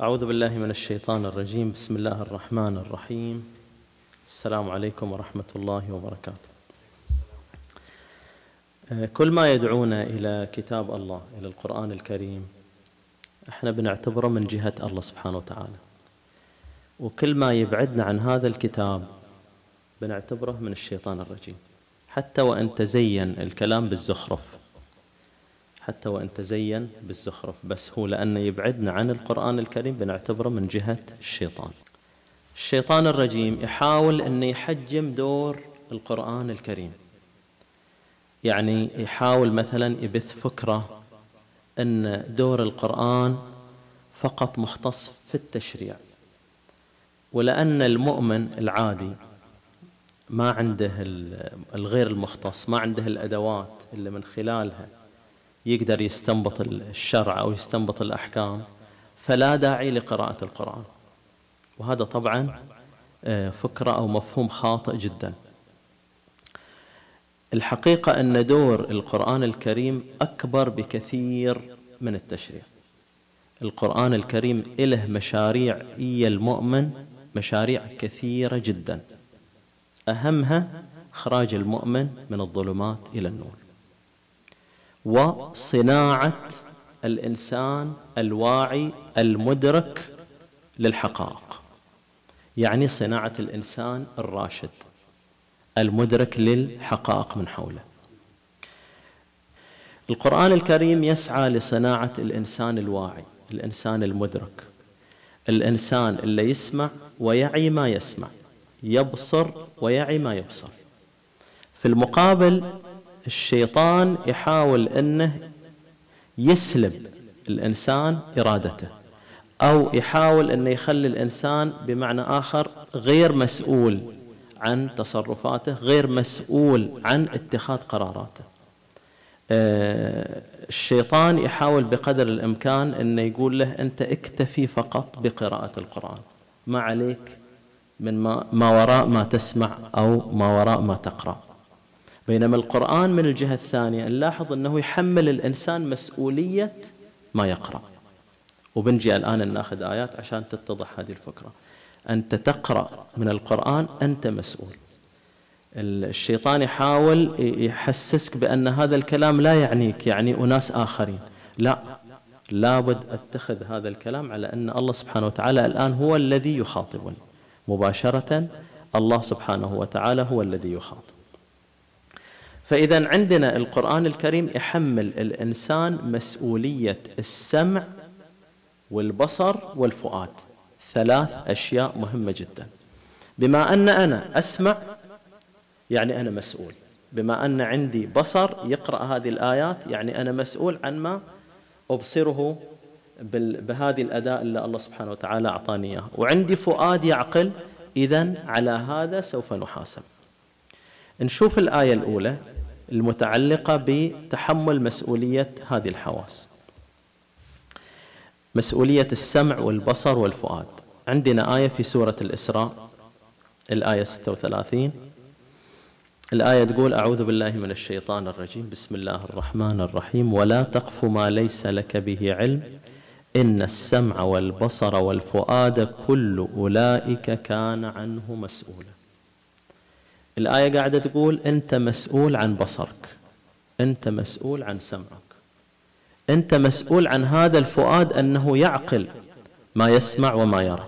أعوذ بالله من الشيطان الرجيم. بسم الله الرحمن الرحيم. السلام عليكم ورحمة الله وبركاته. كل ما يدعونا إلى كتاب الله إلى القرآن الكريم إحنا بنعتبره من جهة الله سبحانه وتعالى. وكل ما يبعدنا عن هذا الكتاب بنعتبره من الشيطان الرجيم. حتى وأن تزين الكلام بالزخرف. حتى وإن تزين بالزخرف. بس هو لأنه يبعدنا عن القرآن الكريم بنعتبره من جهة الشيطان. الشيطان الرجيم يحاول إنه يحجم دور القرآن الكريم. يعني يحاول مثلا يبث فكرة إن دور القرآن فقط مختص في التشريع. ولأن المؤمن العادي ما عنده الغير المختص ما عنده الأدوات اللي من خلالها يقدر يستنبط الشرع أو يستنبط الأحكام فلا داعي لقراءة القرآن. وهذا طبعا آه، فكرة أو مفهوم خاطئ جدا. الحقيقة أن دور القرآن الكريم أكبر بكثير من التشريع. القرآن الكريم إله مشاريع إيا المؤمن مشاريع كثيرة جدا. أهمها إخراج المؤمن من الظلمات إلى النور. وصناعة الإنسان الواعي المدرك للحقائق. يعني صناعة الإنسان الراشد المدرك للحقائق من حوله. القرآن الكريم يسعى لصناعة الإنسان الواعي الإنسان المدرك الإنسان اللي يسمع ويعي ما يسمع يبصر ويعي ما يبصر. في المقابل الشيطان يحاول أنه يسلب الإنسان إرادته أو يحاول أنه يخلي الإنسان بمعنى آخر غير مسؤول عن تصرفاته غير مسؤول عن اتخاذ قراراته. آه، الشيطان يحاول بقدر الإمكان انه يقول له أنت اكتفي فقط بقراءة القرآن. ما عليك من ما, ما وراء ما تسمع أو ما وراء ما تقرأ. بينما القرآن من الجهة الثانية نلاحظ أنه يحمل الإنسان مسؤولية ما يقرأ. وبنجي الآن نأخذ آيات عشان تتضح هذه الفكرة. أنت تقرأ من القرآن أنت مسؤول. الشيطان يحاول يحسسك بأن هذا الكلام لا يعنيك يعني أناس آخرين. لا لابد أتخذ هذا الكلام على أن الله سبحانه وتعالى الآن هو الذي يخاطبني. مباشرة الله سبحانه وتعالى هو الذي يخاطب. فإذا عندنا القرآن الكريم يحمل الإنسان مسؤولية السمع والبصر والفؤاد. ثلاث أشياء مهمة جدا. بما أن أنا أسمع يعني أنا مسؤول. بما أن عندي بصر يقرأ هذه الآيات يعني أنا مسؤول عن ما أبصره بهذه الأداء اللي الله سبحانه وتعالى أعطاني إياها وعندي فؤاد يعقل إذا على هذا سوف نحاسب. نشوف الآية الأولى. المتعلقة بتحمل مسؤولية هذه الحواس. مسؤولية السمع والبصر والفؤاد. عندنا آية في سورة الإسراء الآية 36 الآية تقول أعوذ بالله من الشيطان الرجيم. بسم الله الرحمن الرحيم. ولا تقف ما ليس لك به علم. إن السمع والبصر والفؤاد كل أولئك كان عنه مسؤولا. الآية قاعدة تقول أنت مسؤول عن بصرك. أنت مسؤول عن سمعك. أنت مسؤول عن هذا الفؤاد أنه يعقل ما يسمع وما يرى.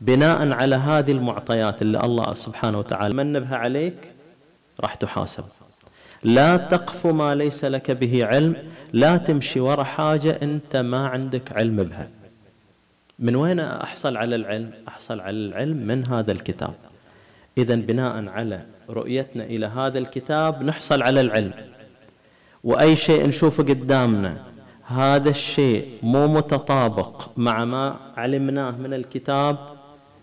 بناء على هذه المعطيات اللي الله سبحانه وتعالى من بها عليك راح تحاسب. لا تقف ما ليس لك به علم لا تمشي ورا حاجة أنت ما عندك علم بها. من وين أحصل على العلم؟ أحصل على العلم من هذا الكتاب. إذا بناء على رؤيتنا إلى هذا الكتاب نحصل على العلم. وأي شيء نشوفه قدامنا هذا الشيء مو متطابق مع ما علمناه من الكتاب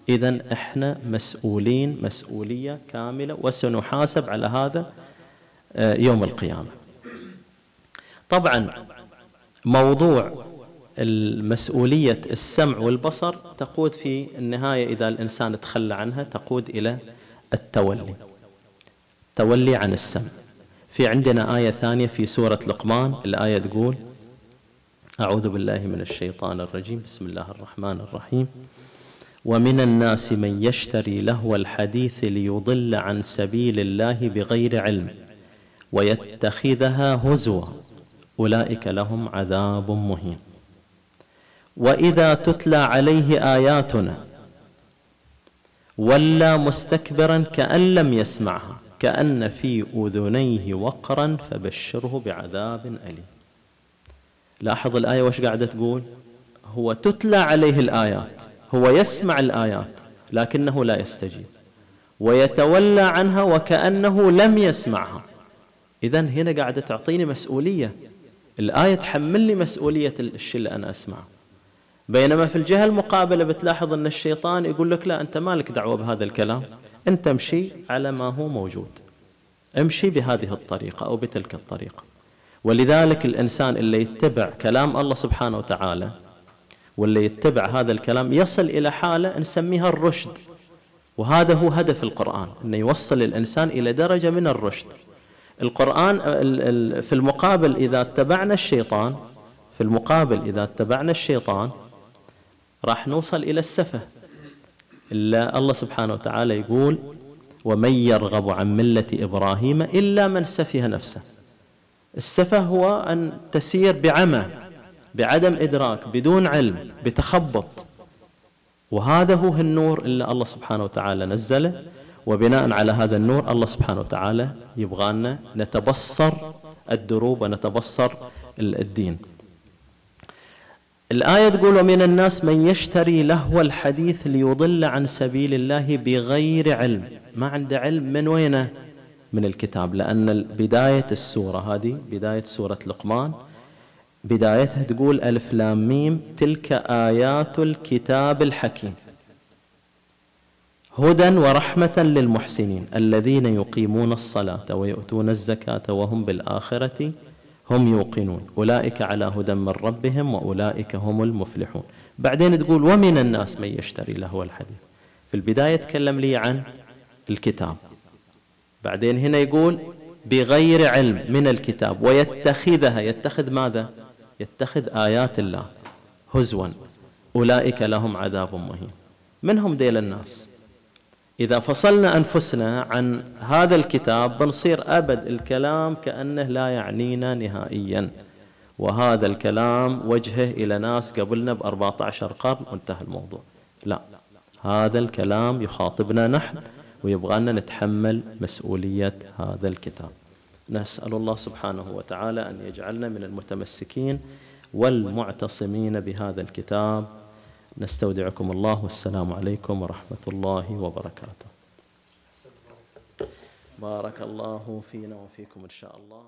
إذا إحنا مسؤولين مسؤولية كاملة وسنحاسب على هذا آه، يوم القيامة. طبعا موضوع المسؤولية السمع والبصر تقود في النهاية إذا الإنسان تخلى عنها تقود إلى التولي. تولي عن السمع في عندنا آية ثانية في سورة لقمان. الآية تقول أعوذ بالله من الشيطان الرجيم. بسم الله الرحمن الرحيم. ومن الناس من يشتري لهو الحديث ليضل عن سبيل الله بغير علم ويتخذها هزوا. أولئك لهم عذاب مهين. وإذا تتلى عليه آياتنا ولى مستكبرا كأن لم يسمعها كأن في أذنيه وقرا فبشره بعذاب أليم. لاحظ الآية وش قاعدة تقول؟ هو تتلى عليه الآيات هو يسمع الآيات لكنه لا يستجيب ويتولى عنها وكأنه لم يسمعها. اذا هنا قاعدة تعطيني مسؤولية. الآية تحملني مسؤولية الشيء اللي أنا أسمعه. بينما في الجهة المقابلة بتلاحظ أن الشيطان يقول لك لا أنت مالك دعوة بهذا الكلام. أنت امشي على ما هو موجود. امشي بهذه الطريقة أو بتلك الطريقة. ولذلك الإنسان اللي يتبع كلام الله سبحانه وتعالى واللي يتبع هذا الكلام يصل إلى حالة نسميها الرشد. وهذا هو هدف القرآن انه يوصل الإنسان إلى درجة من الرشد. القرآن في المقابل إذا اتبعنا الشيطان في المقابل إذا اتبعنا الشيطان راح نوصل إلى السفه. إلا الله سبحانه وتعالى يقول ومن يرغب عن ملة إبراهيم إلا من سفه نفسه. السفه هو أن تسير بعمى بعدم إدراك بدون علم بتخبط. وهذا هو النور اللي الله سبحانه وتعالى نزله. وبناء على هذا النور الله سبحانه وتعالى يبغانا نتبصر الدروب ونتبصر الدين. الآية تقول ومن الناس من يشتري لهو الحديث ليضل عن سبيل الله بغير علم. ما عنده علم من وينه؟ من الكتاب. لأن بداية السورة هذه بداية سورة لقمان بدايتها تقول ألف لام ميم تلك آيات الكتاب الحكيم. هدى ورحمة للمحسنين الذين يقيمون الصلاة ويؤتون الزكاة وهم بالآخرة هم يوقنون. أولئك على هدى من ربهم وأولئك هم المفلحون. بعدين تقول ومن الناس من يشتري له الحديث. في البداية تكلم لي عن الكتاب. بعدين هنا يقول بغير علم من الكتاب. ويتخذها. يتخذ ماذا؟ يتخذ آيات الله. هزوا. أولئك لهم عذاب مهين. من هم ديل الناس؟ إذا فصلنا أنفسنا عن هذا الكتاب بنصير أبد. الكلام كأنه لا يعنينا نهائيا. وهذا الكلام وجهه إلى ناس قبلنا ب 14 قرن. وانتهى الموضوع. لا. هذا الكلام يخاطبنا نحن ويبغانا نتحمل مسؤولية هذا الكتاب. نسأل الله سبحانه وتعالى أن يجعلنا من المتمسكين والمعتصمين بهذا الكتاب نستودعكم الله والسلام عليكم ورحمة الله وبركاته. بارك الله فينا وفيكم إن شاء الله.